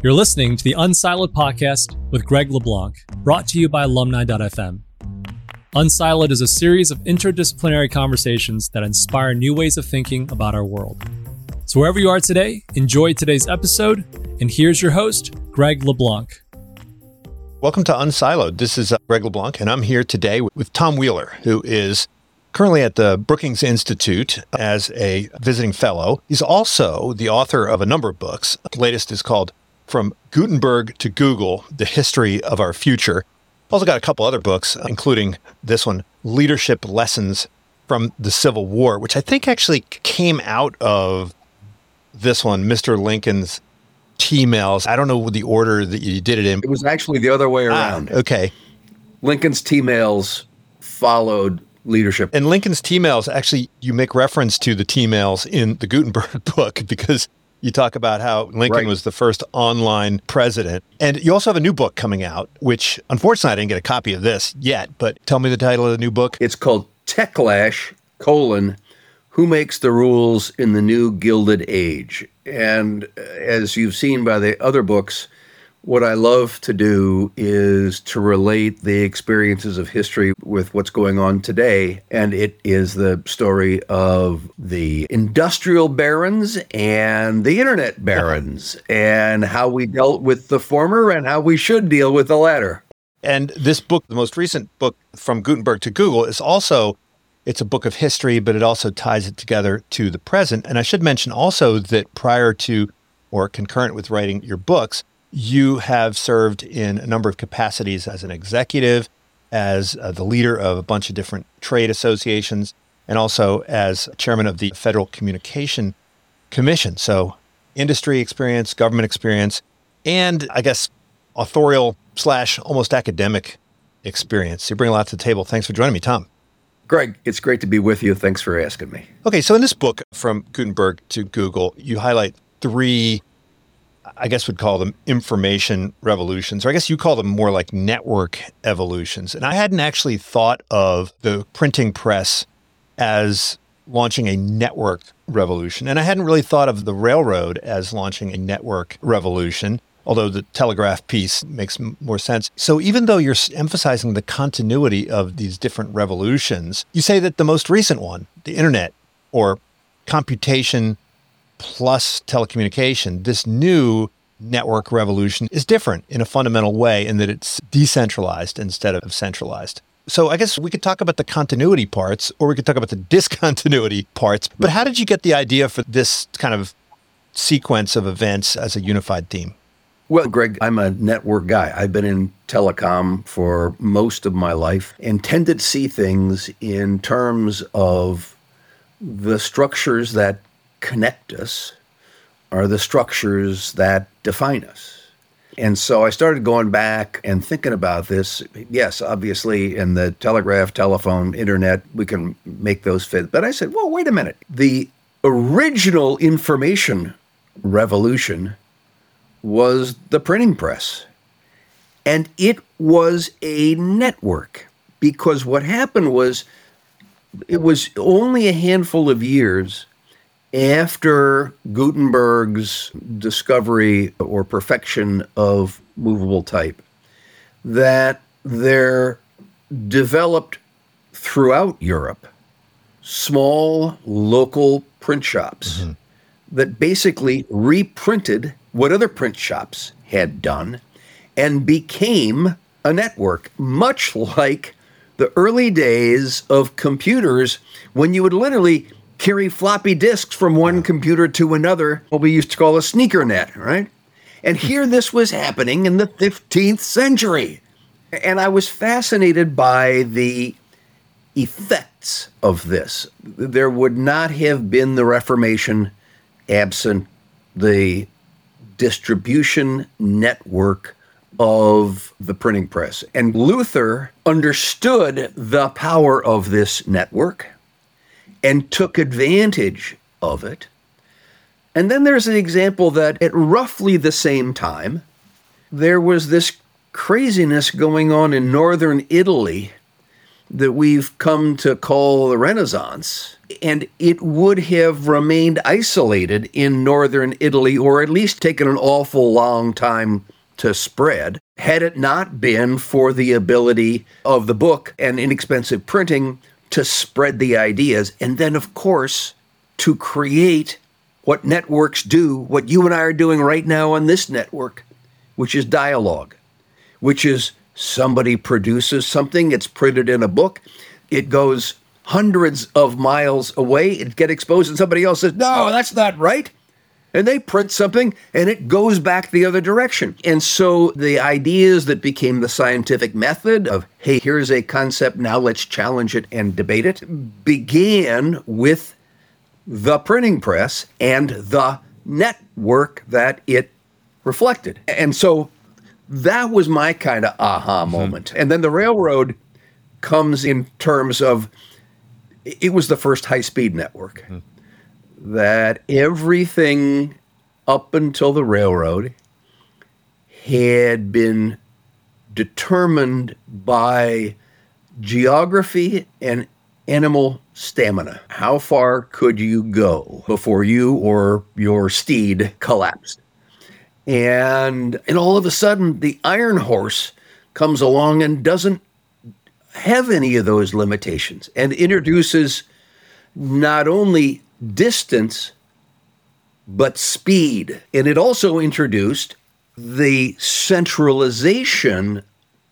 You're listening to the Unsiloed podcast with Greg LeBlanc, brought to you by alumni.fm. Unsiloed is a series of interdisciplinary conversations that inspire new ways of thinking about our world. So, wherever you are today, enjoy today's episode. And here's your host, Greg LeBlanc. Welcome to Unsiloed. This is uh, Greg LeBlanc, and I'm here today with Tom Wheeler, who is currently at the Brookings Institute as a visiting fellow. He's also the author of a number of books. The latest is called From Gutenberg to Google The History of Our Future. I've also, got a couple other books, including this one, Leadership Lessons from the Civil War, which I think actually came out of this one, Mr. Lincoln's T-mails. I don't know the order that you did it in. It was actually the other way around. Ah, okay. Lincoln's T-mails followed leadership. And Lincoln's T-mails, actually, you make reference to the T-mails in the Gutenberg book because you talk about how Lincoln Right. was the first online president. And you also have a new book coming out, which unfortunately I didn't get a copy of this yet, but tell me the title of the new book. It's called Techlash, colon, Who Makes the Rules in the New Gilded Age? And uh, as you've seen by the other books, what I love to do is to relate the experiences of history with what's going on today. And it is the story of the industrial barons and the internet barons and how we dealt with the former and how we should deal with the latter. And this book, the most recent book from Gutenberg to Google, is also it's a book of history, but it also ties it together to the present. And I should mention also that prior to or concurrent with writing your books, you have served in a number of capacities as an executive, as uh, the leader of a bunch of different trade associations, and also as chairman of the Federal Communication Commission. So, industry experience, government experience, and I guess authorial slash almost academic experience. You bring a lot to the table. Thanks for joining me, Tom. Greg, it's great to be with you. Thanks for asking me. Okay, so in this book, From Gutenberg to Google, you highlight three, I guess would call them information revolutions, or I guess you call them more like network evolutions. And I hadn't actually thought of the printing press as launching a network revolution. And I hadn't really thought of the railroad as launching a network revolution, although the telegraph piece makes m- more sense. So even though you're emphasizing the continuity of these different revolutions, you say that the most recent one, the internet or computation plus telecommunication, this new network revolution is different in a fundamental way in that it's decentralized instead of centralized. So I guess we could talk about the continuity parts or we could talk about the discontinuity parts. But how did you get the idea for this kind of sequence of events as a unified theme? Well, Greg, I'm a network guy. I've been in telecom for most of my life and tended to see things in terms of the structures that connect us are the structures that define us. And so I started going back and thinking about this. Yes, obviously, in the telegraph, telephone, internet, we can make those fit. But I said, well, wait a minute. The original information revolution was the printing press. And it was a network because what happened was it was only a handful of years after Gutenberg's discovery or perfection of movable type that there developed throughout Europe small local print shops mm-hmm. that basically reprinted what other print shops had done and became a network, much like the early days of computers when you would literally carry floppy disks from one computer to another, what we used to call a sneaker net, right? And hmm. here this was happening in the 15th century. And I was fascinated by the effects of this. There would not have been the Reformation absent the distribution network of the printing press. And Luther understood the power of this network and took advantage of it. And then there's an example that at roughly the same time, there was this craziness going on in northern Italy that we've come to call the Renaissance, and it would have remained isolated in northern Italy, or at least taken an awful long time to spread, had it not been for the ability of the book and inexpensive printing to spread the ideas. And then, of course, to create what networks do, what you and I are doing right now on this network, which is dialogue, which is somebody produces something, it's printed in a book, it goes hundreds of miles away, it gets exposed, and somebody else says, No, that's not right. And they print something and it goes back the other direction. And so the ideas that became the scientific method of, hey, here's a concept, now let's challenge it and debate it, began with the printing press and the network that it reflected. And so that was my kind of aha mm-hmm. moment. And then the railroad comes in terms of it was the first high speed network. Mm. That everything up until the railroad had been determined by geography and animal stamina. How far could you go before you or your steed collapsed? And and all of a sudden the iron horse comes along and doesn't have any of those limitations and introduces not only distance but speed. And it also introduced the centralization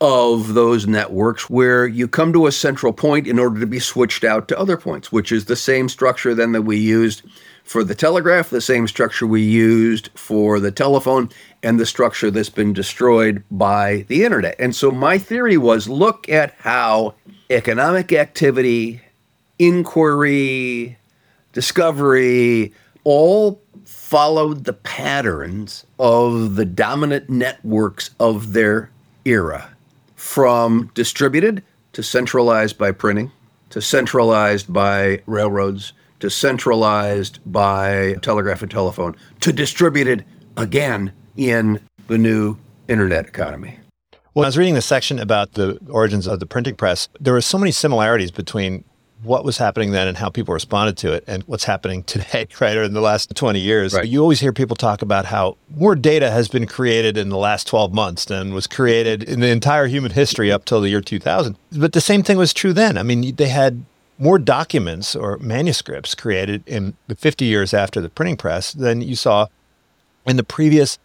of those networks where you come to a central point in order to be switched out to other points, which is the same structure then that we used for the telegraph, the same structure we used for the telephone, and the structure that's been destroyed by the internet. And so my theory was look at how economic activity, inquiry, discovery all followed the patterns of the dominant networks of their era from distributed to centralized by printing, to centralized by railroads, to centralized by telegraph and telephone, to distributed again in the new internet economy. Well, I was reading the section about the origins of the printing press. There were so many similarities between what was happening then and how people responded to it and what's happening today, right, or in the last 20 years. Right. You always hear people talk about how more data has been created in the last 12 months than was created in the entire human history up till the year 2000. But the same thing was true then. I mean, they had more documents or manuscripts created in the 50 years after the printing press than you saw in the previous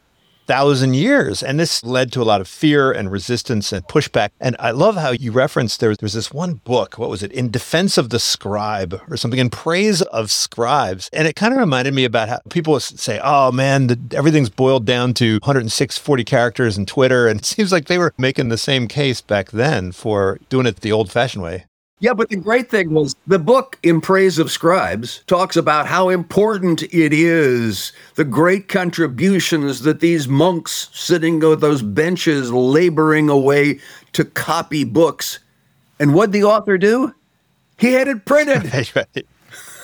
thousand years. And this led to a lot of fear and resistance and pushback. And I love how you referenced there, there's this one book, what was it? In Defense of the Scribe or something, in praise of scribes. And it kind of reminded me about how people say, oh man, the, everything's boiled down to 106, 40 characters in Twitter. And it seems like they were making the same case back then for doing it the old fashioned way. Yeah, but the great thing was the book, In Praise of Scribes, talks about how important it is, the great contributions that these monks sitting on those benches laboring away to copy books. And what the author do? He had it printed. right.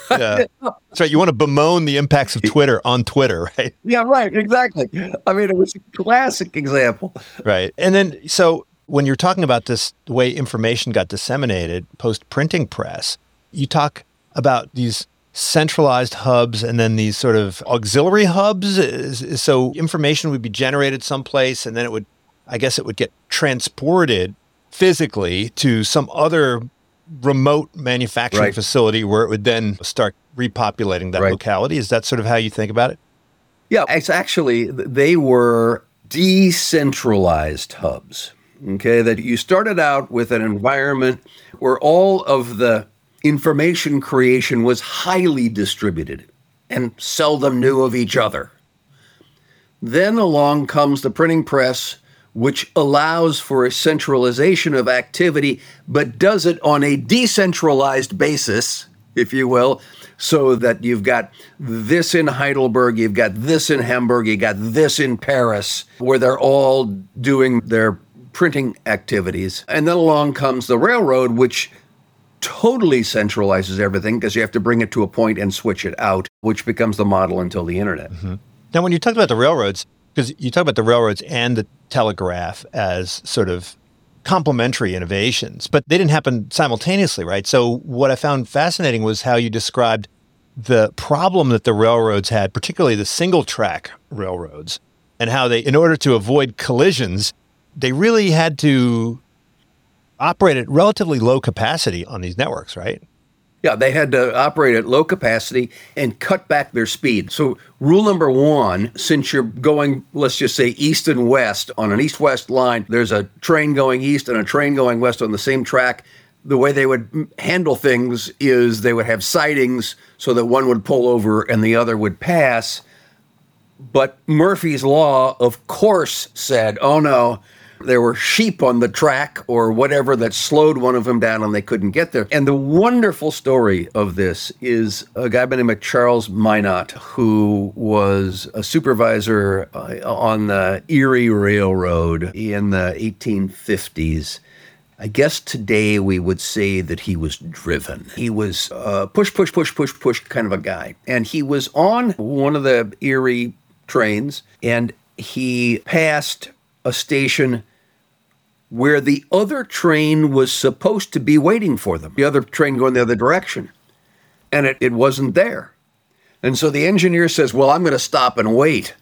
Yeah. That's right. You want to bemoan the impacts of Twitter on Twitter, right? Yeah, right. Exactly. I mean, it was a classic example. Right. And then, so when you're talking about this, the way information got disseminated post printing press, you talk about these centralized hubs and then these sort of auxiliary hubs. So information would be generated someplace and then it would, I guess, it would get transported physically to some other remote manufacturing right. facility where it would then start repopulating that right. locality. Is that sort of how you think about it? Yeah, it's actually, they were decentralized hubs okay, that you started out with an environment where all of the information creation was highly distributed and seldom knew of each other. Then along comes the printing press, which allows for a centralization of activity, but does it on a decentralized basis, if you will, so that you've got this in Heidelberg, you've got this in Hamburg, you got this in Paris, where they're all doing their printing activities. And then along comes the railroad, which totally centralizes everything because you have to bring it to a point and switch it out, which becomes the model until the internet. Mm-hmm. Now, when you talk about the railroads, because you talk about the railroads and the telegraph as sort of complementary innovations, but they didn't happen simultaneously, right? So what I found fascinating was how you described the problem that the railroads had, particularly the single track railroads, and how they, in order to avoid collisions, they really had to operate at relatively low capacity on these networks, right? Yeah, they had to operate at low capacity and cut back their speed. So, rule number one since you're going, let's just say, east and west on an east west line, there's a train going east and a train going west on the same track. The way they would handle things is they would have sidings so that one would pull over and the other would pass. But Murphy's Law, of course, said, oh no, there were sheep on the track or whatever that slowed one of them down and they couldn't get there. And the wonderful story of this is a guy by the name of Charles Minot, who was a supervisor uh, on the Erie Railroad in the 1850s. I guess today we would say that he was driven. He was a push, push, push, push, push kind of a guy. And he was on one of the Erie trains and he passed a station where the other train was supposed to be waiting for them, the other train going the other direction. And it, it wasn't there. And so the engineer says, Well, I'm going to stop and wait.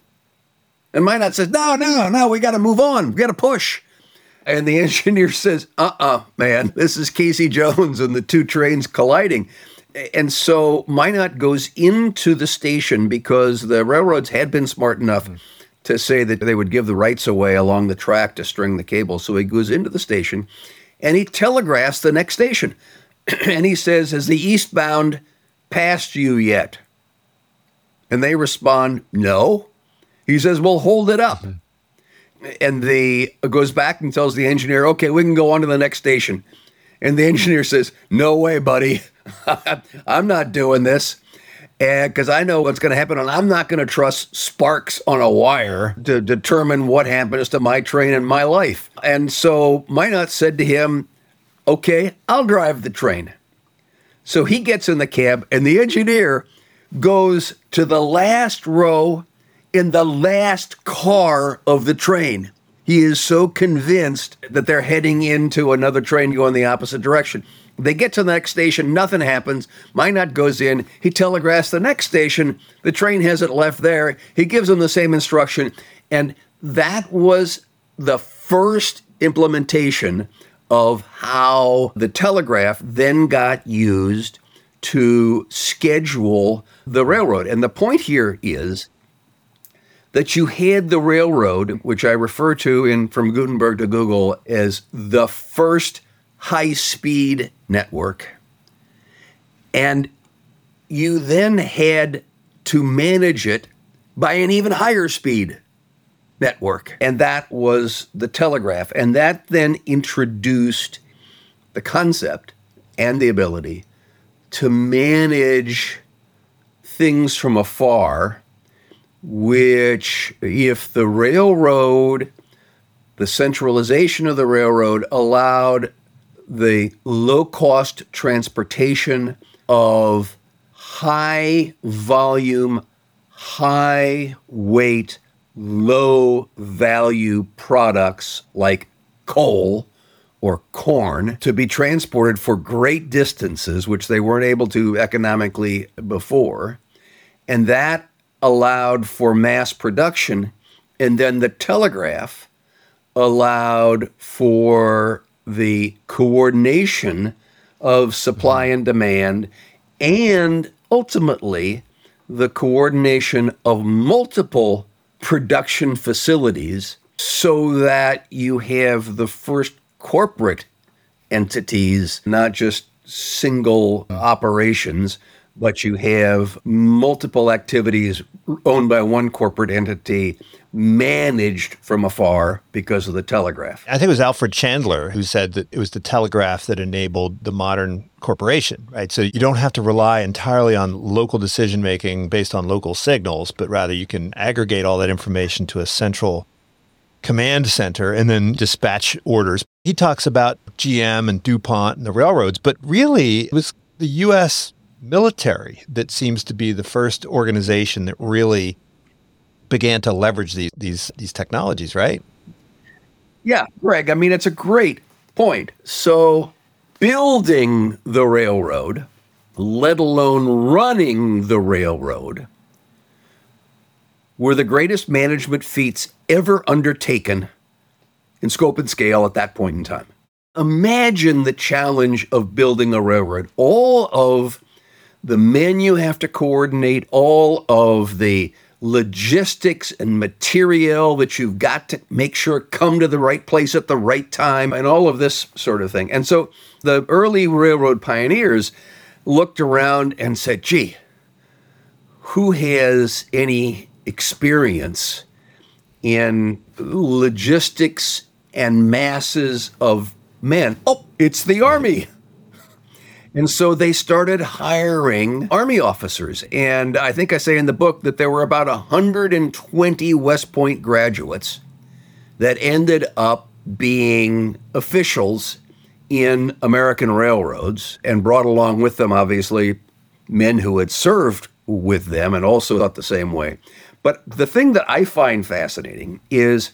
And Minot says, No, no, no, we got to move on. We got to push. And the engineer says, Uh uh-uh, uh man, this is Casey Jones and the two trains colliding. And so Minot goes into the station because the railroads had been smart enough. Mm to say that they would give the rights away along the track to string the cable. So he goes into the station and he telegraphs the next station. and he says, Has the eastbound passed you yet? And they respond, No. He says, Well, hold it up. Mm-hmm. And the goes back and tells the engineer, Okay, we can go on to the next station. And the engineer says, No way, buddy. I'm not doing this because I know what's going to happen, and I'm not going to trust sparks on a wire to determine what happens to my train and my life. And so Minot said to him, Okay, I'll drive the train. So he gets in the cab, and the engineer goes to the last row in the last car of the train. He is so convinced that they're heading into another train going the opposite direction. They get to the next station, nothing happens. Minot goes in, he telegraphs the next station, the train hasn't left there. He gives them the same instruction. And that was the first implementation of how the telegraph then got used to schedule the railroad. And the point here is that you had the railroad, which I refer to in from Gutenberg to Google as the first high speed network. And you then had to manage it by an even higher speed network. And that was the telegraph. And that then introduced the concept and the ability to manage things from afar, which, if the railroad, the centralization of the railroad allowed the low cost transportation of high volume, high weight, low value products like coal or corn to be transported for great distances, which they weren't able to economically before. And that allowed for mass production. And then the telegraph allowed for the coordination of supply mm-hmm. and demand and ultimately the coordination of multiple production facilities so that you have the first corporate entities, not just single operations, but you have multiple activities owned by one corporate entity managed from afar because of the telegraph. I think it was Alfred Chandler who said that it was the telegraph that enabled the modern corporation, right? So you don't have to rely entirely on local decision making based on local signals, but rather you can aggregate all that information to a central command center and then dispatch orders. He talks about GM and DuPont and the railroads, but really it was the US military that seems to be the first organization that really began to leverage these these these technologies, right? Yeah, Greg. I mean, it's a great point. So, building the railroad, let alone running the railroad, were the greatest management feats ever undertaken in scope and scale at that point in time. Imagine the challenge of building a railroad. All of the men you have to coordinate, all of the logistics and material that you've got to make sure come to the right place at the right time, and all of this sort of thing. And so the early railroad pioneers looked around and said, gee, who has any experience in logistics and masses of men? Oh, it's the Army. And so they started hiring Army officers. And I think I say in the book that there were about 120 West Point graduates that ended up being officials in American railroads and brought along with them, obviously, men who had served with them and also thought the same way. But the thing that I find fascinating is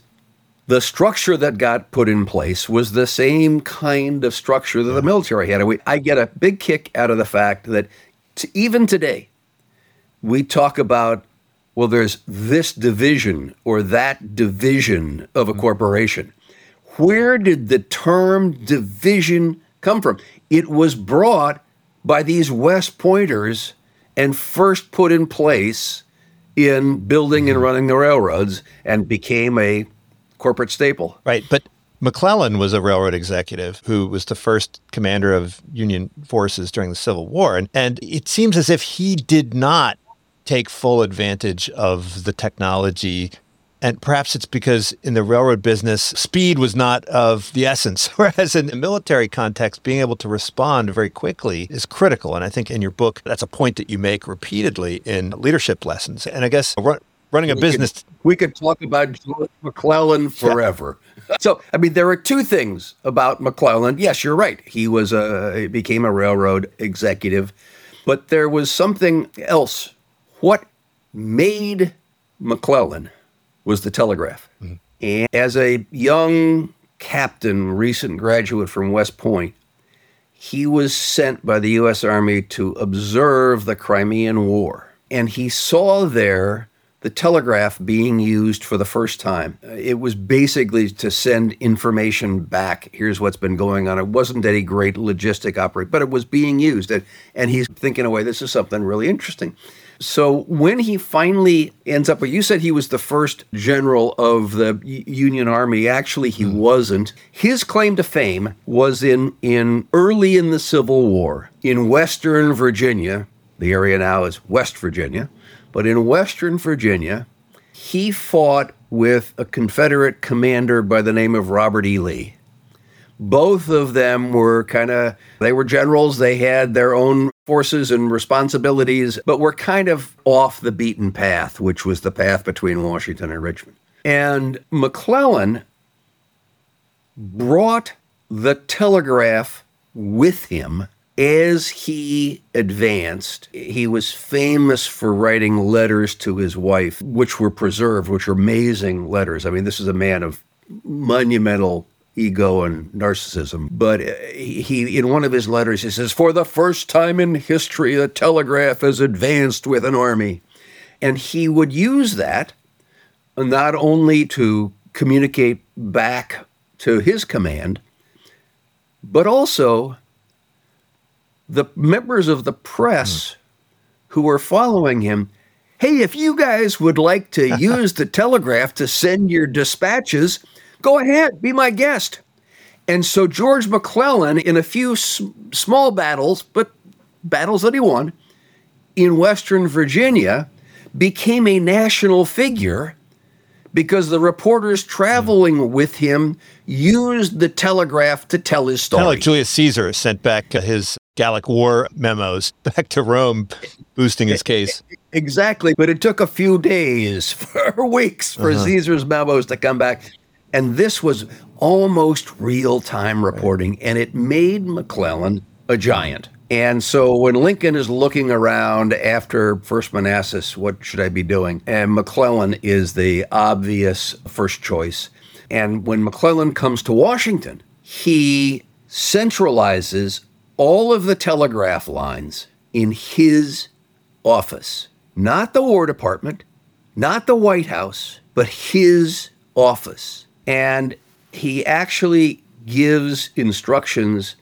the structure that got put in place was the same kind of structure that the military had. I get a big kick out of the fact that to, even today, we talk about, well, there's this division or that division of a mm-hmm. corporation. Where did the term division come from? It was brought by these West Pointers and first put in place in building and mm-hmm. running the railroads and became a corporate staple. Right. But McClellan was a railroad executive who was the first commander of Union forces during the Civil War. And, and it seems as if he did not take full advantage of the technology. And perhaps it's because in the railroad business, speed was not of the essence. Whereas in the military context, being able to respond very quickly is critical. And I think in your book, that's a point that you make repeatedly in leadership lessons. And I guess running a we business. Could, we could talk about George McClellan forever. Yeah. So, I mean, there are two things about McClellan. Yes, you're right. He was a he became a railroad executive, but there was something else. What made McClellan was the telegraph. Mm-hmm. And as a young captain, recent graduate from West Point, he was sent by the U.S. Army to observe the Crimean War. And he saw there the telegraph being used for the first time. It was basically to send information back. Here's what's been going on. It wasn't any great logistic operation, but it was being used. And, and he's thinking away, this is something really interesting. So when he finally ends up, well, you said he was the first general of the Union Army. Actually, he mm. wasn't. His claim to fame was in, in early in the Civil War in Western Virginia. The area now is West Virginia but in Western Virginia, he fought with a Confederate commander by the name of Robert E. Lee. Both of them were kind of, they were generals, they had their own forces and responsibilities, but were kind of off the beaten path, which was the path between Washington and Richmond. And McClellan brought the telegraph with him as he advanced, he was famous for writing letters to his wife, which were preserved, which are amazing letters. I mean, this is a man of monumental ego and narcissism. But uh, he, in one of his letters, he says, For the first time in history, the telegraph has advanced with an army. And he would use that not only to communicate back to his command, but also the members of the press hmm. who were following him hey, if you guys would like to use the telegraph to send your dispatches, go ahead, be my guest. And so George McClellan, in a few s- small battles, but battles that he won in Western Virginia, became a national figure because the reporters traveling with him used the telegraph to tell his story. Kind of like Julius Caesar sent back his Gallic War memos back to Rome, boosting his case. Exactly, but it took a few days for weeks for uh-huh. Caesar's memos to come back. And this was almost real time reporting, and it made McClellan a giant. And so when Lincoln is looking around after First Manassas, what should I be doing? And McClellan is the obvious first choice. And when McClellan comes to Washington, he centralizes all of the telegraph lines in his office, not the War Department, not the White House, but his office. And he actually gives instructions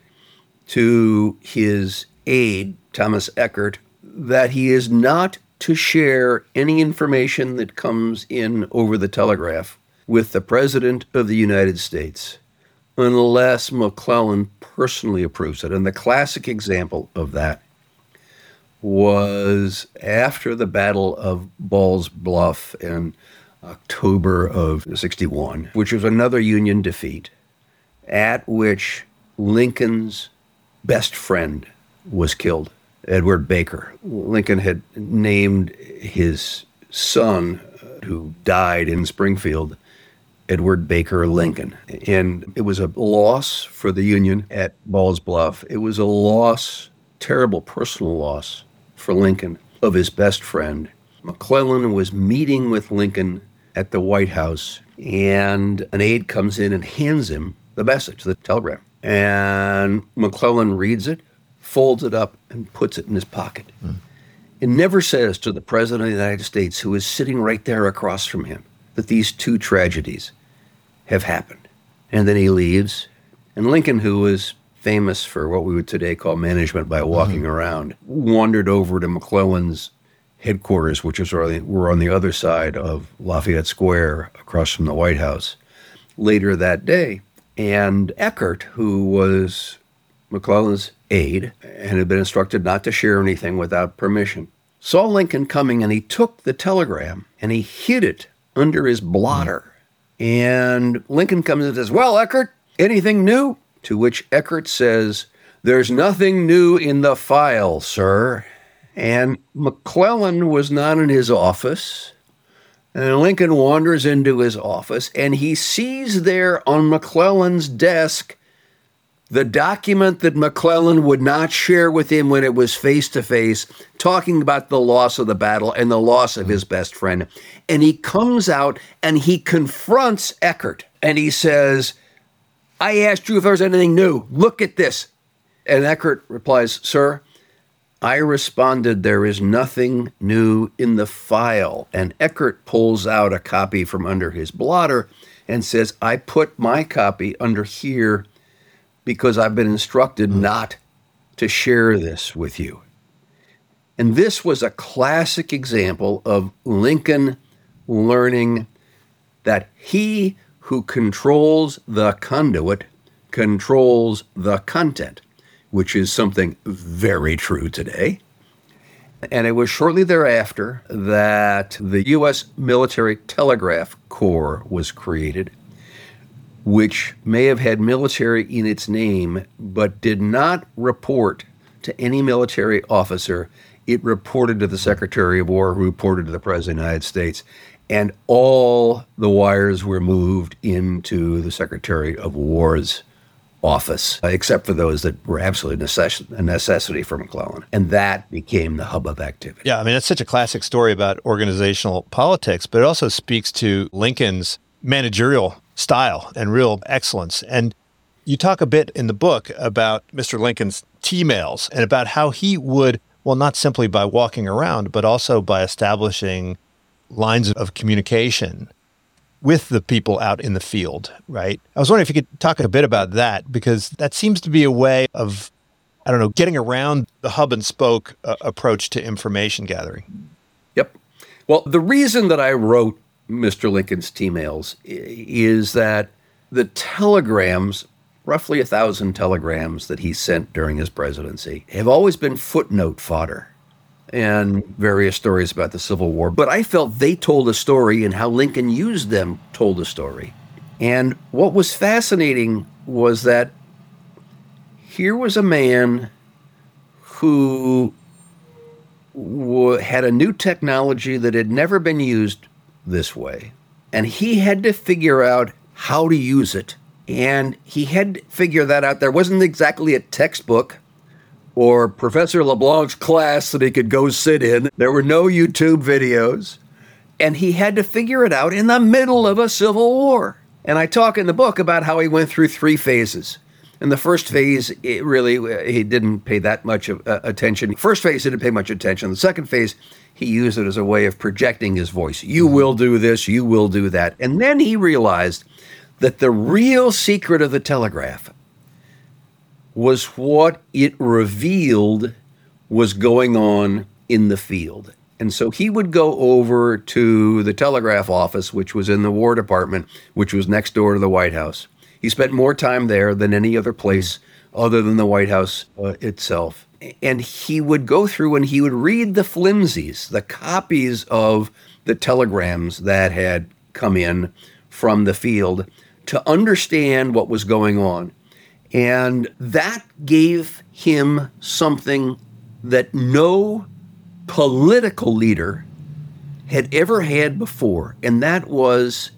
to his aide, Thomas Eckert, that he is not to share any information that comes in over the telegraph with the President of the United States unless McClellan personally approves it. And the classic example of that was after the Battle of Ball's Bluff in October of 61, which was another Union defeat, at which Lincoln's best friend was killed, Edward Baker. Lincoln had named his son, uh, who died in Springfield, Edward Baker Lincoln. And it was a loss for the Union at Ball's Bluff. It was a loss, terrible personal loss for Lincoln of his best friend. McClellan was meeting with Lincoln at the White House, and an aide comes in and hands him the message, the telegram. And McClellan reads it, folds it up, and puts it in his pocket. Mm. It never says to the President of the United States, who is sitting right there across from him, that these two tragedies have happened. And then he leaves. And Lincoln, who was famous for what we would today call management by walking mm-hmm. around, wandered over to McClellan's headquarters, which was were on the other side of Lafayette Square across from the White House later that day. And Eckert, who was McClellan's aide and had been instructed not to share anything without permission, saw Lincoln coming and he took the telegram and he hid it under his blotter. And Lincoln comes and says, Well, Eckert, anything new? To which Eckert says, There's nothing new in the file, sir. And McClellan was not in his office. And Lincoln wanders into his office and he sees there on McClellan's desk the document that McClellan would not share with him when it was face to face, talking about the loss of the battle and the loss of his best friend. And he comes out and he confronts Eckert and he says, I asked you if there was anything new. Look at this. And Eckert replies, Sir, I responded, There is nothing new in the file. And Eckert pulls out a copy from under his blotter and says, I put my copy under here because I've been instructed mm. not to share this with you. And this was a classic example of Lincoln learning that he who controls the conduit controls the content, which is something very true today. And it was shortly thereafter that the U.S. Military Telegraph Corps was created which may have had military in its name but did not report to any military officer. It reported to the Secretary of War, who reported to the President of the United States. And all the wires were moved into the Secretary of War's office, uh, except for those that were absolutely necess- a necessity for McClellan. And that became the hub of activity. Yeah, I mean, it's such a classic story about organizational politics, but it also speaks to Lincoln's managerial style and real excellence. And you talk a bit in the book about Mr. Lincoln's T-mails and about how he would, well, not simply by walking around, but also by establishing lines of communication with the people out in the field, right? I was wondering if you could talk a bit about that because that seems to be a way of, I don't know, getting around the hub and spoke uh, approach to information gathering. Yep. Well, the reason that I wrote Mr. Lincoln's T-mails is that the telegrams, roughly a thousand telegrams that he sent during his presidency, have always been footnote fodder and various stories about the Civil War. But I felt they told a story and how Lincoln used them told a story. And what was fascinating was that here was a man who had a new technology that had never been used this way. And he had to figure out how to use it. And he had to figure that out. There wasn't exactly a textbook or Professor LeBlanc's class that he could go sit in. There were no YouTube videos. And he had to figure it out in the middle of a civil war. And I talk in the book about how he went through three phases. In the first phase, it really he didn't pay that much of, uh, attention. First phase he didn't pay much attention. The second phase, he used it as a way of projecting his voice. You will do this, you will do that. And then he realized that the real secret of the telegraph was what it revealed was going on in the field. And so he would go over to the telegraph office, which was in the War Department, which was next door to the White House. He spent more time there than any other place other than the White House uh, itself. And he would go through and he would read the flimsies, the copies of the telegrams that had come in from the field to understand what was going on. And that gave him something that no political leader had ever had before, and that was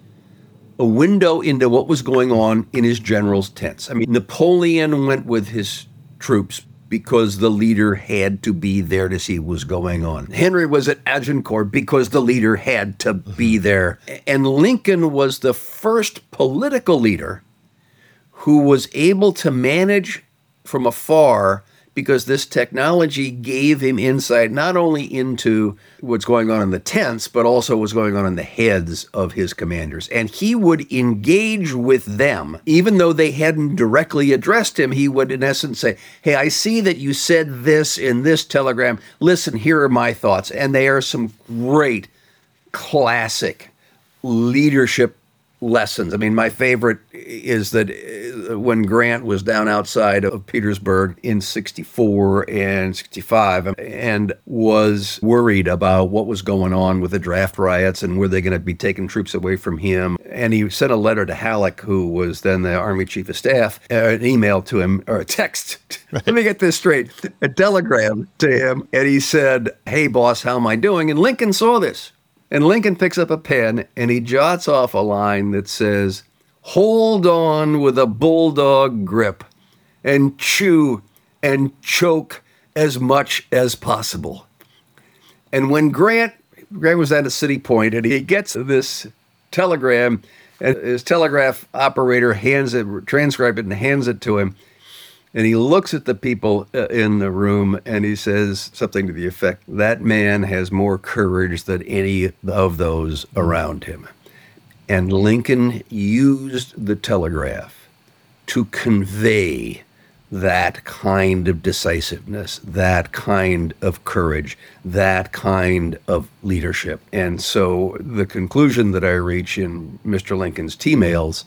a window into what was going on in his general's tents. I mean, Napoleon went with his troops because the leader had to be there to see what was going on. Henry was at Agincourt because the leader had to be mm-hmm. there. And Lincoln was the first political leader who was able to manage from afar because this technology gave him insight not only into what's going on in the tents, but also what's going on in the heads of his commanders. And he would engage with them, even though they hadn't directly addressed him. He would, in essence, say, Hey, I see that you said this in this telegram. Listen, here are my thoughts. And they are some great classic leadership lessons. I mean, my favorite is that uh, when Grant was down outside of Petersburg in 64 and 65 and was worried about what was going on with the draft riots and were they going to be taking troops away from him. And he sent a letter to Halleck, who was then the Army Chief of Staff, uh, an email to him, or a text. Right. Let me get this straight a telegram to him. And he said, Hey, boss, how am I doing? And Lincoln saw this. And Lincoln picks up a pen and he jots off a line that says, Hold on with a bulldog grip and chew and choke as much as possible. And when Grant, Grant was at a city point and he gets this telegram, and his telegraph operator hands it, transcribe it, and hands it to him and he looks at the people uh, in the room and he says something to the effect that man has more courage than any of those around him. And Lincoln used the telegraph to convey that kind of decisiveness, that kind of courage, that kind of leadership. And so the conclusion that I reach in Mr. Lincoln's T mails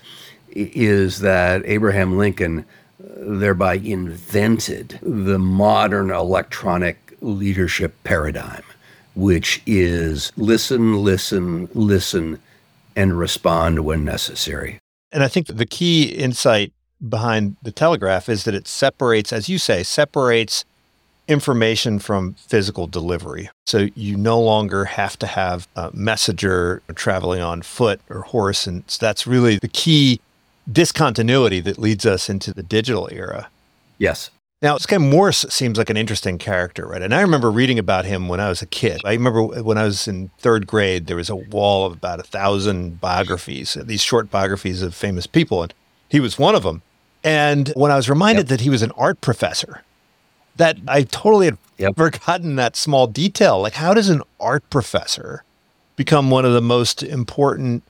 is that Abraham Lincoln thereby invented the modern electronic leadership paradigm, which is listen, listen, listen, and respond when necessary. And I think the key insight behind the telegraph is that it separates, as you say, separates information from physical delivery. So you no longer have to have a messenger traveling on foot or horse. And so that's really the key discontinuity that leads us into the digital era. Yes. Now, Sky Morse seems like an interesting character, right? And I remember reading about him when I was a kid. I remember when I was in third grade, there was a wall of about a thousand biographies, uh, these short biographies of famous people, and he was one of them. And when I was reminded yep. that he was an art professor, that I totally had yep. forgotten that small detail. Like, how does an art professor become one of the most important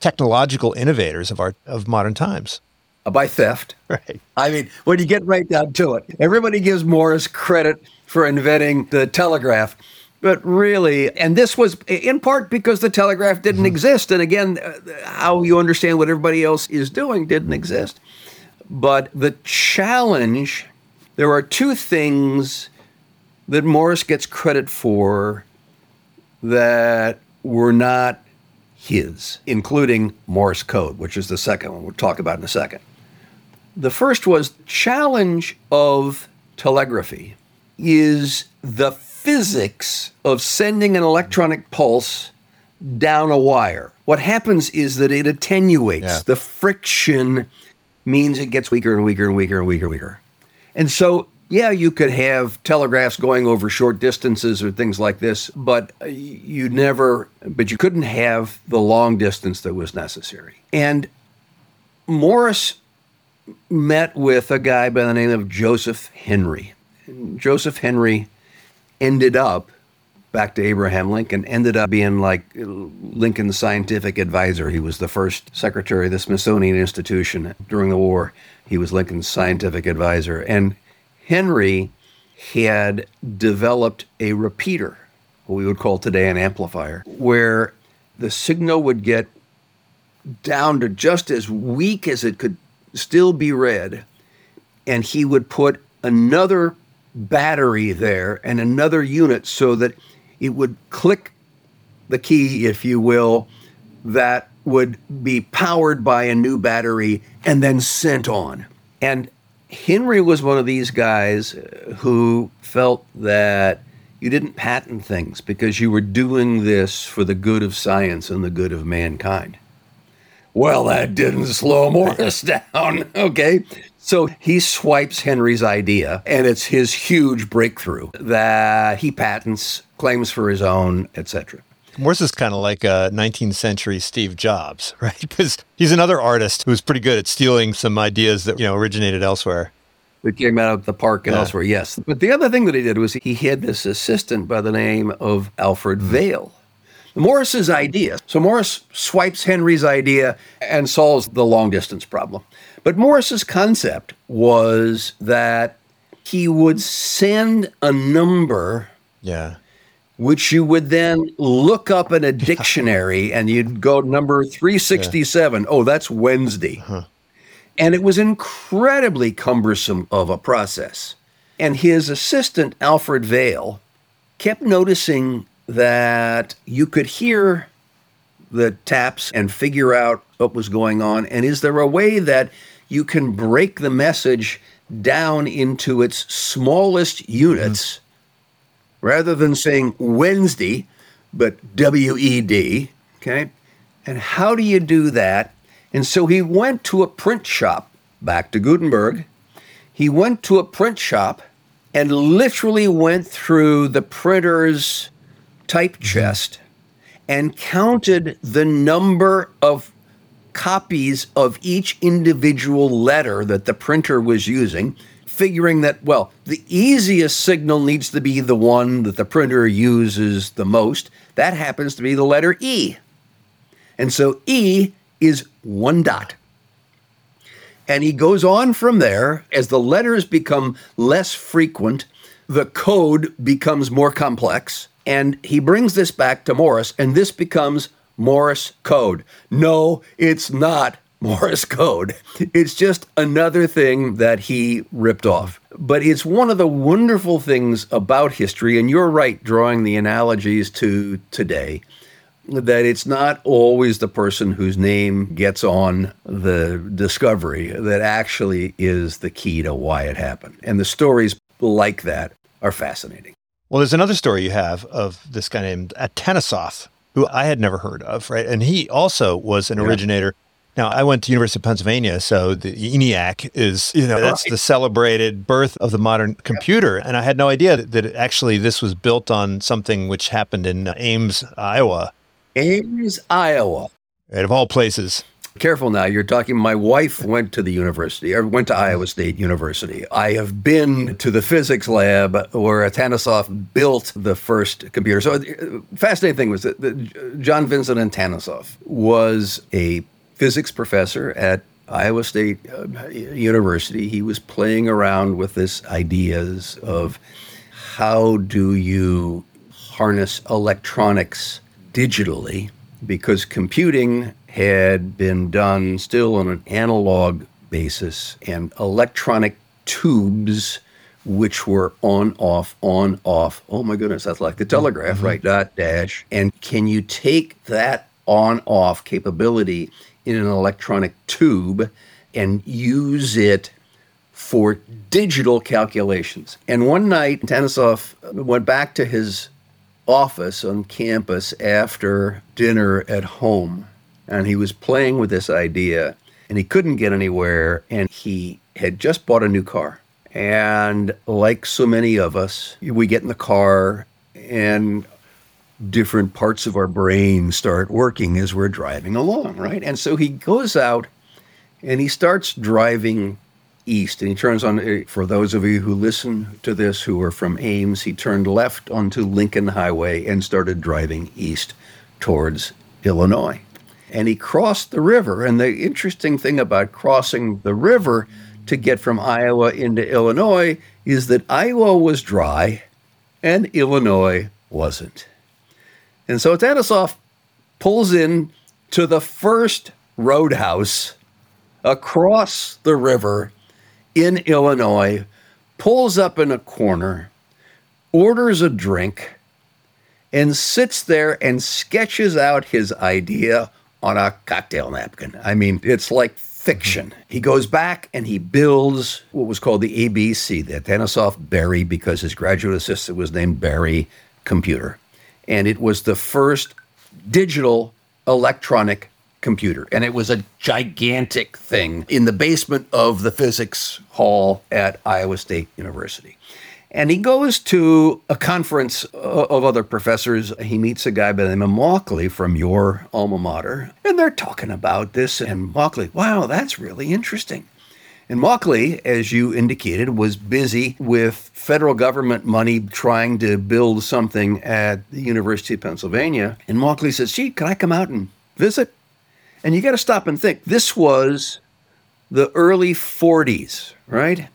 technological innovators of our of modern times. Uh, by theft. Right. I mean, when you get right down to it, everybody gives Morse credit for inventing the telegraph. But really, and this was in part because the telegraph didn't mm-hmm. exist. And again, uh, how you understand what everybody else is doing didn't exist. But the challenge there are two things that Morse gets credit for that were not his, including Morse code, which is the second one we'll talk about in a second. The first was challenge of telegraphy is the physics of sending an electronic pulse down a wire. What happens is that it attenuates. Yeah. The friction means it gets weaker and weaker and weaker and weaker and weaker. And so yeah, you could have telegraphs going over short distances or things like this, but uh, you never, but you couldn't have the long distance that was necessary. And Morse met with a guy by the name of Joseph Henry. Joseph Henry ended up back to Abraham Lincoln, ended up being like uh, Lincoln's scientific advisor. He was the first secretary of the Smithsonian Institution during the war. He was Lincoln's scientific advisor. And Henry had developed a repeater, what we would call today an amplifier, where the signal would get down to just as weak as it could still be read. And he would put another battery there and another unit so that it would click the key, if you will, that would be powered by a new battery and then sent on. And Henry was one of these guys uh, who felt that you didn't patent things because you were doing this for the good of science and the good of mankind. Well, that didn't slow Morse down. Okay. So he swipes Henry's idea, and it's his huge breakthrough that he patents, claims for his own, etc. Morse is kind of like a 19th century Steve Jobs, right? Because he's another artist who's pretty good at stealing some ideas that you know originated elsewhere. That came out of the park and yeah. elsewhere, yes. But the other thing that he did was he had this assistant by the name of Alfred hmm. Vail. Morse's idea. So Morse swipes Henry's idea and solves the long distance problem. But Morse's concept was that he would send a number. Yeah. Which you would then look up in a dictionary and you'd go number 367. Yeah. Oh, that's Wednesday. Huh. And it was incredibly cumbersome of a process. And his assistant, Alfred Vail, kept noticing that you could hear the taps and figure out what was going on? And is there a way that you can break the message down into its smallest units mm-hmm. Rather than saying Wednesday, but W E D? Okay. And how do you do that? And so he went to a print shop, back to Gutenberg. He went to a print shop and literally went through the printer's type mm-hmm. chest and counted the number of copies of each individual letter that the printer was using, figuring that, well, the easiest signal needs to be the one that the printer uses the most. That happens to be the letter E. And so E is one dot. And he goes on from there as the letters become less frequent, the code becomes more complex and he brings this back to Morse, and this becomes Morse code. No, it's not Morse code. It's just another thing that he ripped off. But it's one of the wonderful things about history, and you're right, drawing the analogies to today, that it's not always the person whose name gets on the discovery that actually is the key to why it happened. And the stories like that are fascinating. Well, there's another story you have of this guy named Atanasoff, who I had never heard of, right? And he also was an yeah. originator. Now, I went to University of Pennsylvania, so the ENIAC is, you know, that's the celebrated birth of the modern computer. And I had no idea that, that actually this was built on something which happened in Ames, Iowa. Ames, Iowa. Right, of all places. Careful now. You're talking. My wife went to the university, or went to Iowa State University. I have been to the physics lab where Atanasoff built the first computer. So, uh, fascinating thing was that John Vincent Atanasoff was a physics professor at Iowa State uh, University. He was playing around with this ideas of how do you harness electronics digitally? Because computing had been done still on an analog basis and electronic tubes which were on off on off. Oh my goodness that's like the telegraph mm-hmm. right dot dash. And can you take that on off capability in an electronic tube and use it for digital calculations. And one night Atanasoff went back to his office on campus after dinner at home and he was playing with this idea and he couldn't get anywhere and he had just bought a new car. And like so many of us we get in the car and different parts of our brain start working as we're driving along right? And so he goes out And he starts driving east and he turns on eh, for those of you who listen to this who are from Ames he turned left onto Lincoln Highway and started driving east towards Illinois. And he crossed the river. And the interesting thing about crossing the river to get from Iowa into Illinois is that Iowa was dry and Illinois wasn't and so Atanasoff pulls in to the first roadhouse across the river in Illinois, pulls up in a corner, orders a drink, and sits there and sketches out his idea on a cocktail napkin. I mean, it's like fiction. He goes back and he builds what was called the ABC, the Atanasoff Berry, because his graduate assistant was named Berry Computer. And it was the first digital electronic computer. And it was a gigantic thing in the basement of the physics hall at Iowa State University. And he goes to a conference uh, of other professors. He meets a guy by the name of Mauchly from your alma mater, and they're talking about this. And Mauchly, wow, that's really interesting. And Mauchly, as you indicated, was busy with federal government money trying to build something at the University of Pennsylvania. And Mauchly says, gee, can I come out and visit? And you got to stop and think this was the early 40s, right?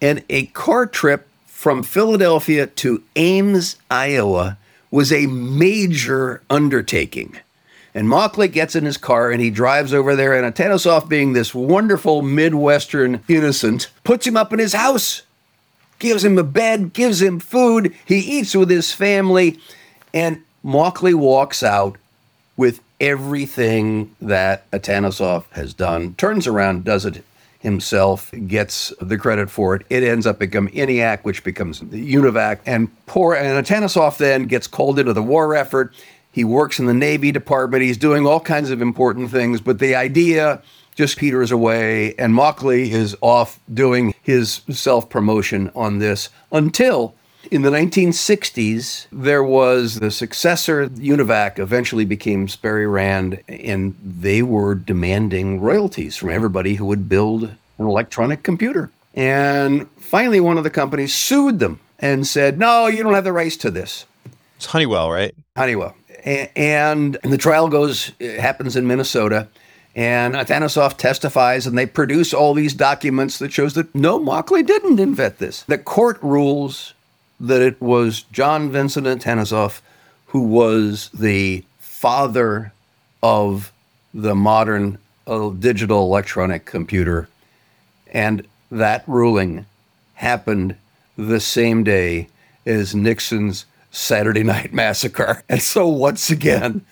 And a car trip from Philadelphia to Ames, Iowa was a major undertaking. And Mauchly gets in his car and he drives over there, and Atanasoff, being this wonderful Midwestern innocent, puts him up in his house, gives him a bed, gives him food. He eats with his family, and Mauchly walks out with everything that Atanasoff has done, turns around, does it himself, gets the credit for it. It ends up becoming ENIAC, which becomes UNIVAC, and poor and Atanasoff then gets called into the war effort. He works in the Navy Department. He's doing all kinds of important things, but the idea just peters away, and Mauchly is off doing his self promotion on this until in the 1960s, there was the successor, UNIVAC, eventually became Sperry Rand, and they were demanding royalties from everybody who would build an electronic computer. And finally, one of the companies sued them and said, No, you don't have the rights to this. It's Honeywell, right? Honeywell. And, the trial goes, happens in Minnesota. And Atanasoff testifies, and they produce all these documents that shows that no, Mauchly didn't invent this. The court rules that it was John Vincent Atanasoff who was the father of the modern uh, digital electronic computer. And that ruling happened the same day as Nixon's Saturday Night Massacre. And so once again,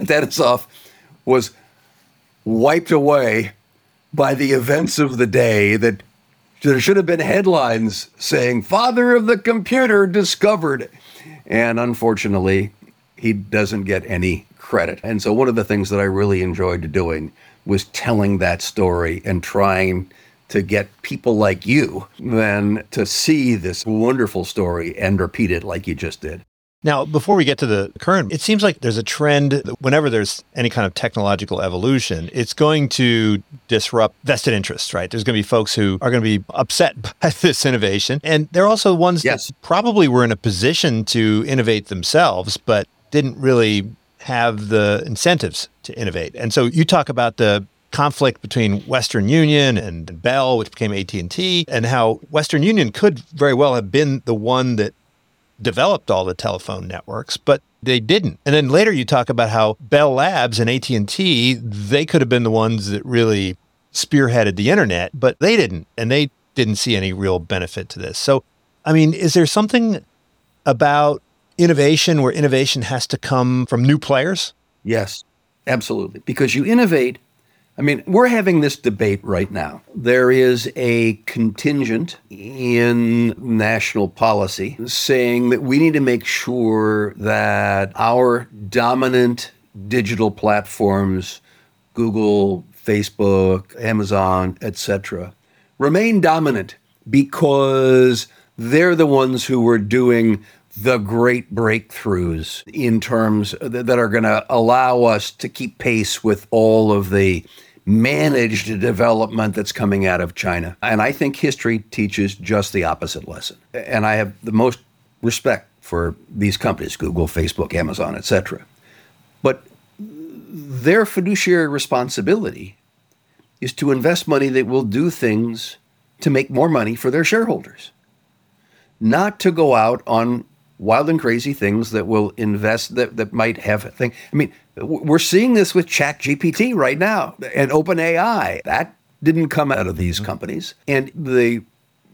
Atanasoff was wiped away by the events of the day that there should have been headlines saying, Father of the computer discovered. And unfortunately, he doesn't get any credit. And so, one of the things that I really enjoyed doing was telling that story and trying to get people like you than to see this wonderful story and repeat it like you just did. Now, before we get to the current, it seems like there's a trend that whenever there's any kind of technological evolution, it's going to disrupt vested interests, right? There's going to be folks who are going to be upset by this innovation. And they're also ones yes. that probably were in a position to innovate themselves, but didn't really have the incentives to innovate. And so you talk about the conflict between Western Union and Bell, which became AT&T, and how Western Union could very well have been the one that developed all the telephone networks, but they didn't. And then later you talk about how Bell Labs and AT&T, they could have been the ones that really spearheaded the internet, but they didn't. And they didn't see any real benefit to this. So, I mean, is there something about innovation where innovation has to come from new players? Yes, absolutely. Because you innovate I mean, we're having this debate right now. There is a contingent in national policy saying that we need to make sure that our dominant digital platforms, Google, Facebook, Amazon, etc., remain dominant because they're the ones who are doing the great breakthroughs in terms that are going to allow us to keep pace with all of the managed development that's coming out of China. And I think history teaches just the opposite lesson. And I have the most respect for these companies, Google, Facebook, Amazon, etc. But their fiduciary responsibility is to invest money that will do things to make more money for their shareholders, not to go out on wild and crazy things that will invest that, that might have a thing. I mean, we're seeing this with Chat GPT right now and OpenAI. That didn't come out of these mm-hmm. companies. And the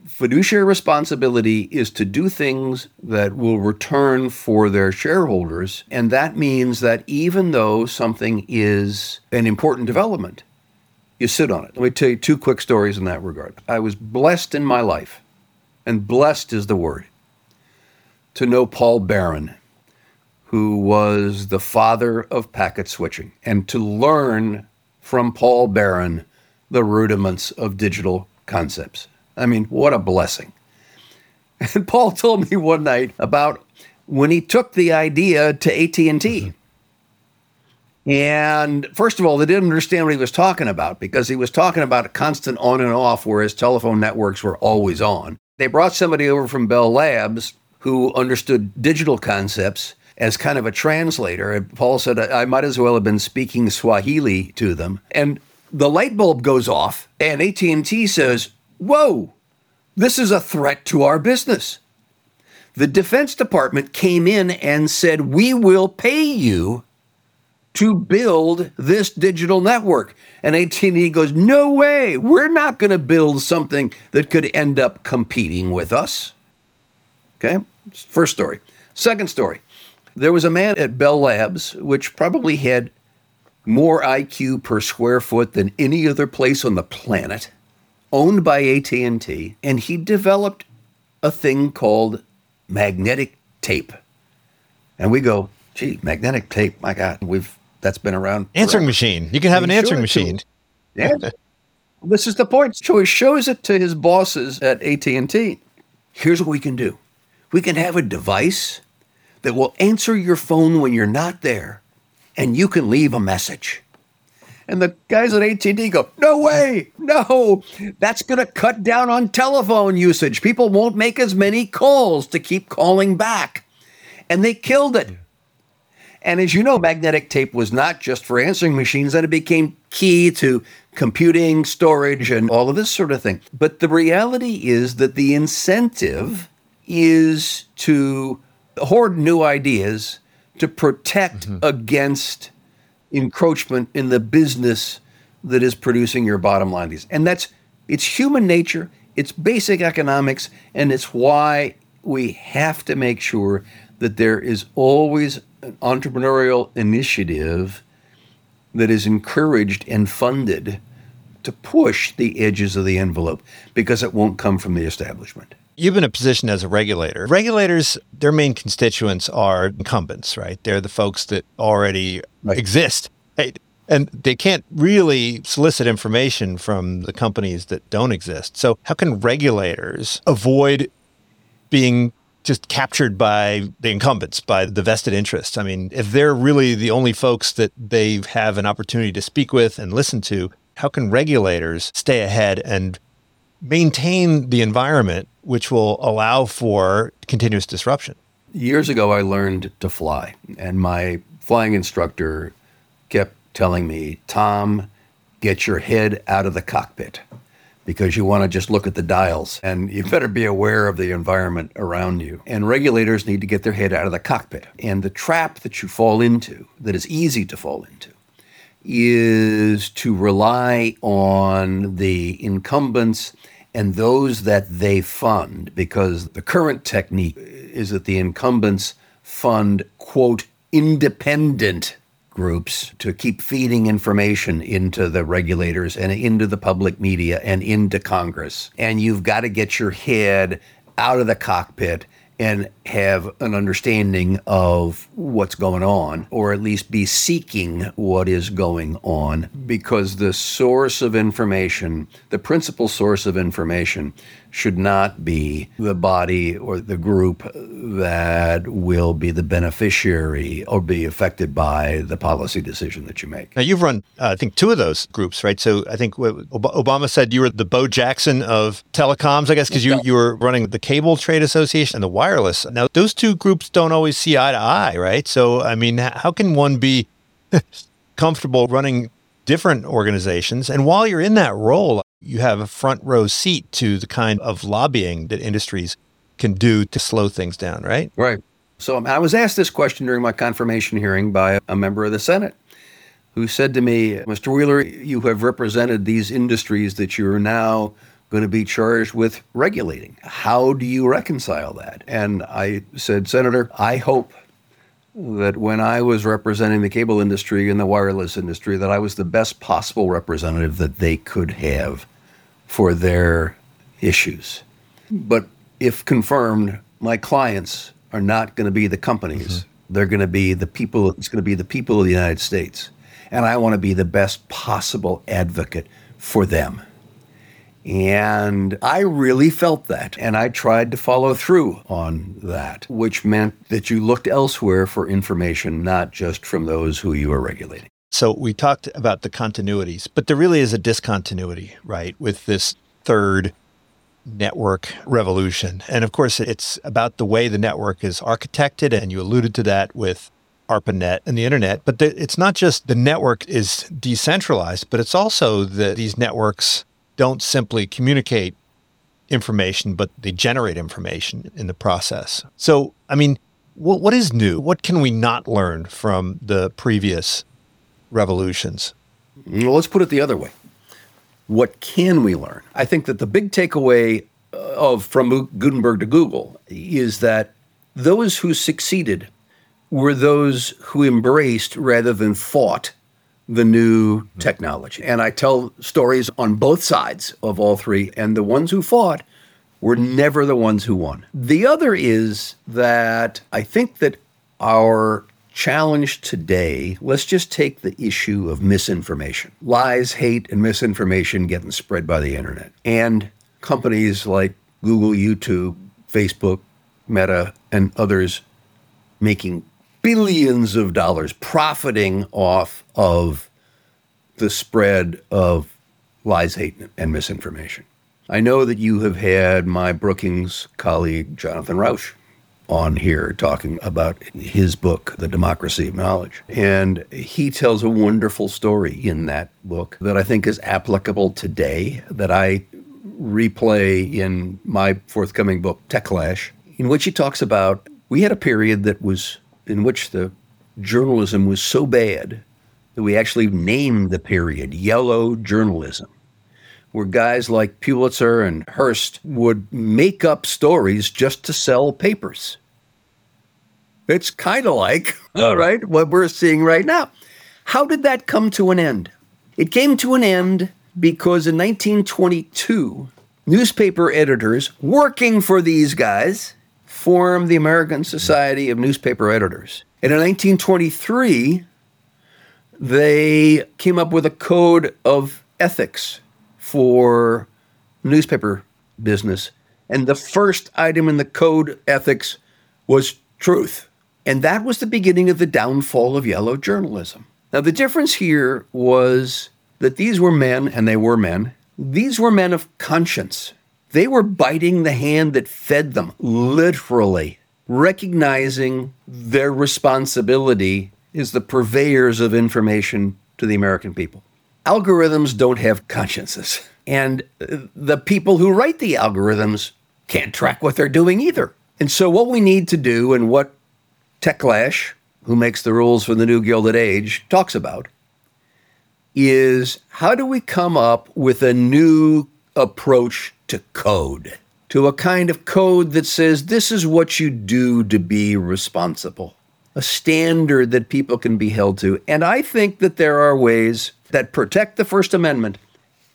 fiduciary responsibility is to do things that will return for their shareholders. And that means that even though something is an important development, you sit on it. Let me tell you two quick stories in that regard. I was blessed in my life, and blessed is the word, to know Paul Baran, who was the father of packet switching, and to learn from Paul Baran the rudiments of digital concepts. I mean, what a blessing. And Paul told me one night about when he took the idea to AT&T. And first of all, they didn't understand what he was talking about because he was talking about a constant on and off, whereas telephone networks were always on. They brought somebody over from Bell Labs who understood digital concepts as kind of a translator. Paul said, I might as well have been speaking Swahili to them. And the light bulb goes off, and AT&T says, whoa, this is a threat to our business. The Defense Department came in and said, we will pay you to build this digital network. And AT&T goes, "No way. We're not going to build something that could end up competing with us." Okay? First story. Second story. There was a man at Bell Labs which probably had more IQ per square foot than any other place on the planet, owned by AT&T, and he developed a thing called magnetic tape. And we go, gee, magnetic tape, my God, we've that's been around. Answering forever. machine. You can have an answering machine. Yeah. this is the point. So he shows it to his bosses at AT&T. Here's what we can do. We can have a device that will answer your phone when you're not there and you can leave a message. And the guys at AT&T go, "No way. No. That's going to cut down on telephone usage. People won't make as many calls to keep calling back." And they killed it. And as you know, magnetic tape was not just for answering machines, that it became key to computing, storage, and all of this sort of thing. But the reality is that the incentive is to hoard new ideas to protect mm-hmm. against encroachment in the business that is producing your bottom line. these. And that's it's human nature, it's basic economics, and it's why we have to make sure that there is always an entrepreneurial initiative that is encouraged and funded to push the edges of the envelope because it won't come from the establishment. You've been in a position as a regulator. Regulators, their main constituents are incumbents, right? They're the folks that already right. exist. Right? And they can't really solicit information from the companies that don't exist. So, how can regulators avoid being just captured by the incumbents, by the vested interests. I mean, if they're really the only folks that they have an opportunity to speak with and listen to, how can regulators stay ahead and maintain the environment which will allow for continuous disruption? Years ago, I learned to fly, and my flying instructor kept telling me, Tom, get your head out of the cockpit because you want to just look at the dials and you better be aware of the environment around you. And regulators need to get their head out of the cockpit. And the trap that you fall into, that is easy to fall into, is to rely on the incumbents and those that they fund because the current technique is that the incumbents fund, quote, independent groups to keep feeding information into the regulators and into the public media and into Congress. And you've got to get your head out of the cockpit and have an understanding of what's going on, or at least be seeking what is going on, because the source of information, the principal source of information, should not be the body or the group that will be the beneficiary or be affected by the policy decision that you make. Now, you've run, uh, I think, two of those groups, right? So I think Obama said you were the Bo Jackson of telecoms, I guess, because you, you were running the Cable Trade Association and the wireless. Now, those two groups don't always see eye to eye, right? So, I mean, how can one be comfortable running different organizations? And while you're in that role, you have a front row seat to the kind of lobbying that industries can do to slow things down, right? Right. So um, I was asked this question during my confirmation hearing by a member of the Senate who said to me, Mr. Wheeler, you have represented these industries that you are now going to be charged with regulating. How do you reconcile that? And I said, Senator, I hope that when I was representing the cable industry and the wireless industry, that I was the best possible representative that they could have for their issues. But if confirmed, my clients are not going to be the companies. Mm-hmm. They're going to be the people. It's going to be the people of the United States. And I want to be the best possible advocate for them. And I really felt that. And I tried to follow through on that, which meant that you looked elsewhere for information, not just from those who you are regulating. So we talked about the continuities, but there really is a discontinuity, right, with this third network revolution. And of course, it's about the way the network is architected. And you alluded to that with ARPANET and the internet. But the, it's not just the network is decentralized, but it's also that these networks don't simply communicate information, but they generate information in the process. So, I mean, what, what is new? What can we not learn from the previous revolutions? Well, let's put it the other way. What can we learn? I think that the big takeaway uh, of from Gutenberg to Google is that those who succeeded were those who embraced rather than fought the new technology. And I tell stories on both sides of all three, and the ones who fought were never the ones who won. The other is that I think that our challenge today, let's just take the issue of misinformation. Lies, hate, and misinformation getting spread by the internet. And companies like Google, YouTube, Facebook, Meta, and others making billions of dollars profiting off of the spread of lies, hate, and misinformation. I know that you have had my Brookings colleague, Jonathan Rauch, on here talking about his book, The Democracy of Knowledge. And he tells a wonderful story in that book that I think is applicable today, that I replay in my forthcoming book, Techlash, in which he talks about we had a period that was in which the journalism was so bad that we actually named the period yellow journalism, where guys like Pulitzer and Hearst would make up stories just to sell papers. It's kind of like, all oh. right, what we're seeing right now. How did that come to an end? It came to an end because in 1922, newspaper editors working for these guys formed the American Society of Newspaper Editors. And in 1923, they came up with a code of ethics for newspaper business. And the first item in the code ethics was truth. And that was the beginning of the downfall of yellow journalism. Now, the difference here was that these were men, and they were men, these were men of conscience. They were biting the hand that fed them, literally, recognizing their responsibility as the purveyors of information to the American people. Algorithms don't have consciences, and uh, the people who write the algorithms can't track what they're doing either. And so, what we need to do, and what Techlash, who makes the rules for the new Gilded Age, talks about, is how do we come up with a new approach to code, to a kind of code that says this is what you do to be responsible, a standard that people can be held to. And I think that there are ways that protect the First Amendment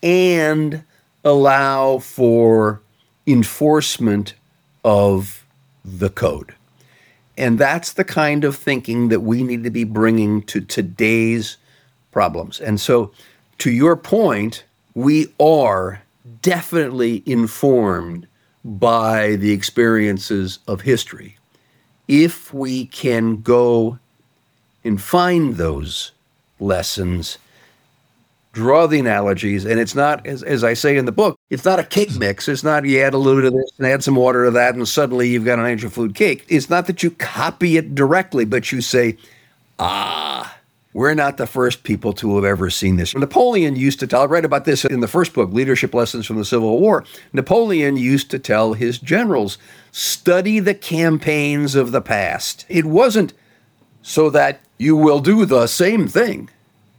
and allow for enforcement of the code. And that's the kind of thinking that we need to be bringing to today's problems. And so, to your point, we are definitely informed by the experiences of history. If we can go and find those lessons, draw the analogies, and it's not, as, as I say in the book, it's not a cake mix. It's not you add a little of this and add some water to that, and suddenly you've got an angel food cake. It's not that you copy it directly, but you say, ah, we're not the first people to have ever seen this. Napoleon used to tell, I write about this in the first book, Leadership Lessons from the Civil War. Napoleon used to tell his generals, study the campaigns of the past. It wasn't so that you will do the same thing.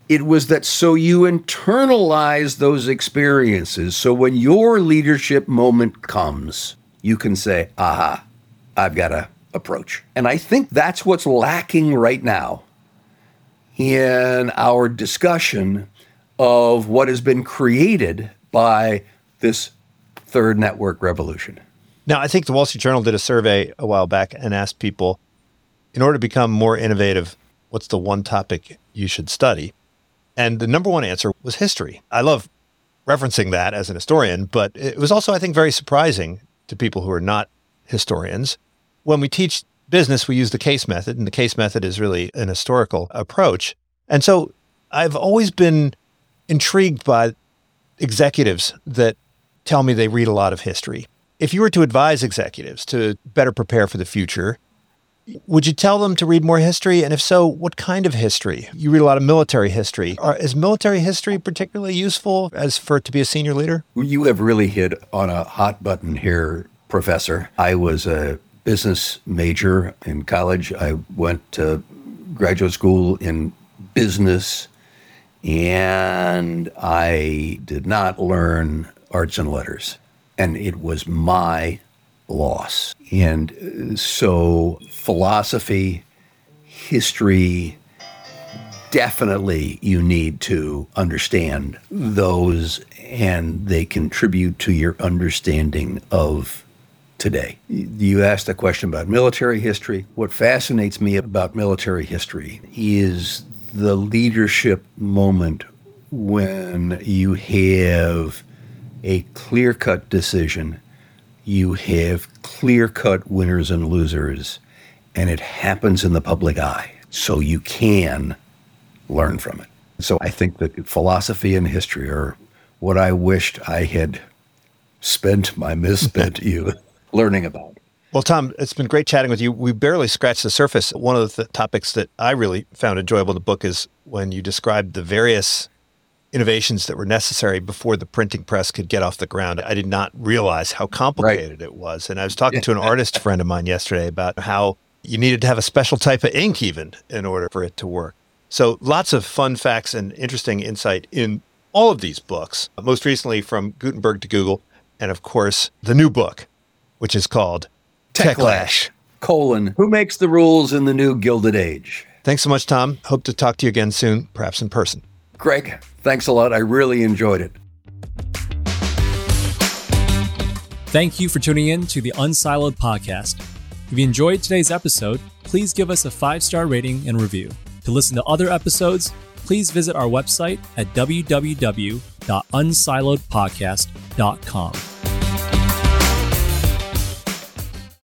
It was that so you internalize those experiences. So when your leadership moment comes, you can say, aha, I've got a approach. And I think that's what's lacking right now in our discussion of what has been created by this third network revolution. Now, I think the Wall Street Journal did a survey a while back and asked people, in order to become more innovative, what's the one topic you should study? And the number one answer was history. I love referencing that as an historian, but it was also, I think, very surprising to people who are not historians. When we teach business, we use the case method, and the case method is really an historical approach. And so I've always been intrigued by executives that tell me they read a lot of history. If you were to advise executives to better prepare for the future, would you tell them to read more history? And if so, what kind of history? You read a lot of military history. Is military history particularly useful as for to be a senior leader? You have really hit on a hot button here, Professor. I was a business major in college. I went to graduate school in business, and I did not learn arts and letters. And it was my loss. And uh, so, philosophy, history, definitely you need to understand those, and they contribute to your understanding of today. You asked a question about military history. What fascinates me about military history is the leadership moment when you have a clear cut decision, you have clear cut winners and losers, and it happens in the public eye. So you can learn from it. So I think that philosophy and history are what I wished I had spent my misspent youth learning about. Well, Tom, it's been great chatting with you. We barely scratched the surface. One of the topics that I really found enjoyable in the book is when you described the various innovations that were necessary before the printing press could get off the ground. I did not realize how complicated right. it was. And I was talking to an artist friend of mine yesterday about how you needed to have a special type of ink even in order for it to work. So lots of fun facts and interesting insight in all of these books, most recently from Gutenberg to Google, and of course, the new book, which is called Techlash. Colon, who makes the rules in the new Gilded Age? Thanks so much, Tom. Hope to talk to you again soon, perhaps in person. Greg, thanks a lot. I really enjoyed it. Thank you for tuning in to the Unsiloed podcast. If you enjoyed today's episode, please give us a five star rating and review. To listen to other episodes, please visit our website at www.unsiloedpodcast.com.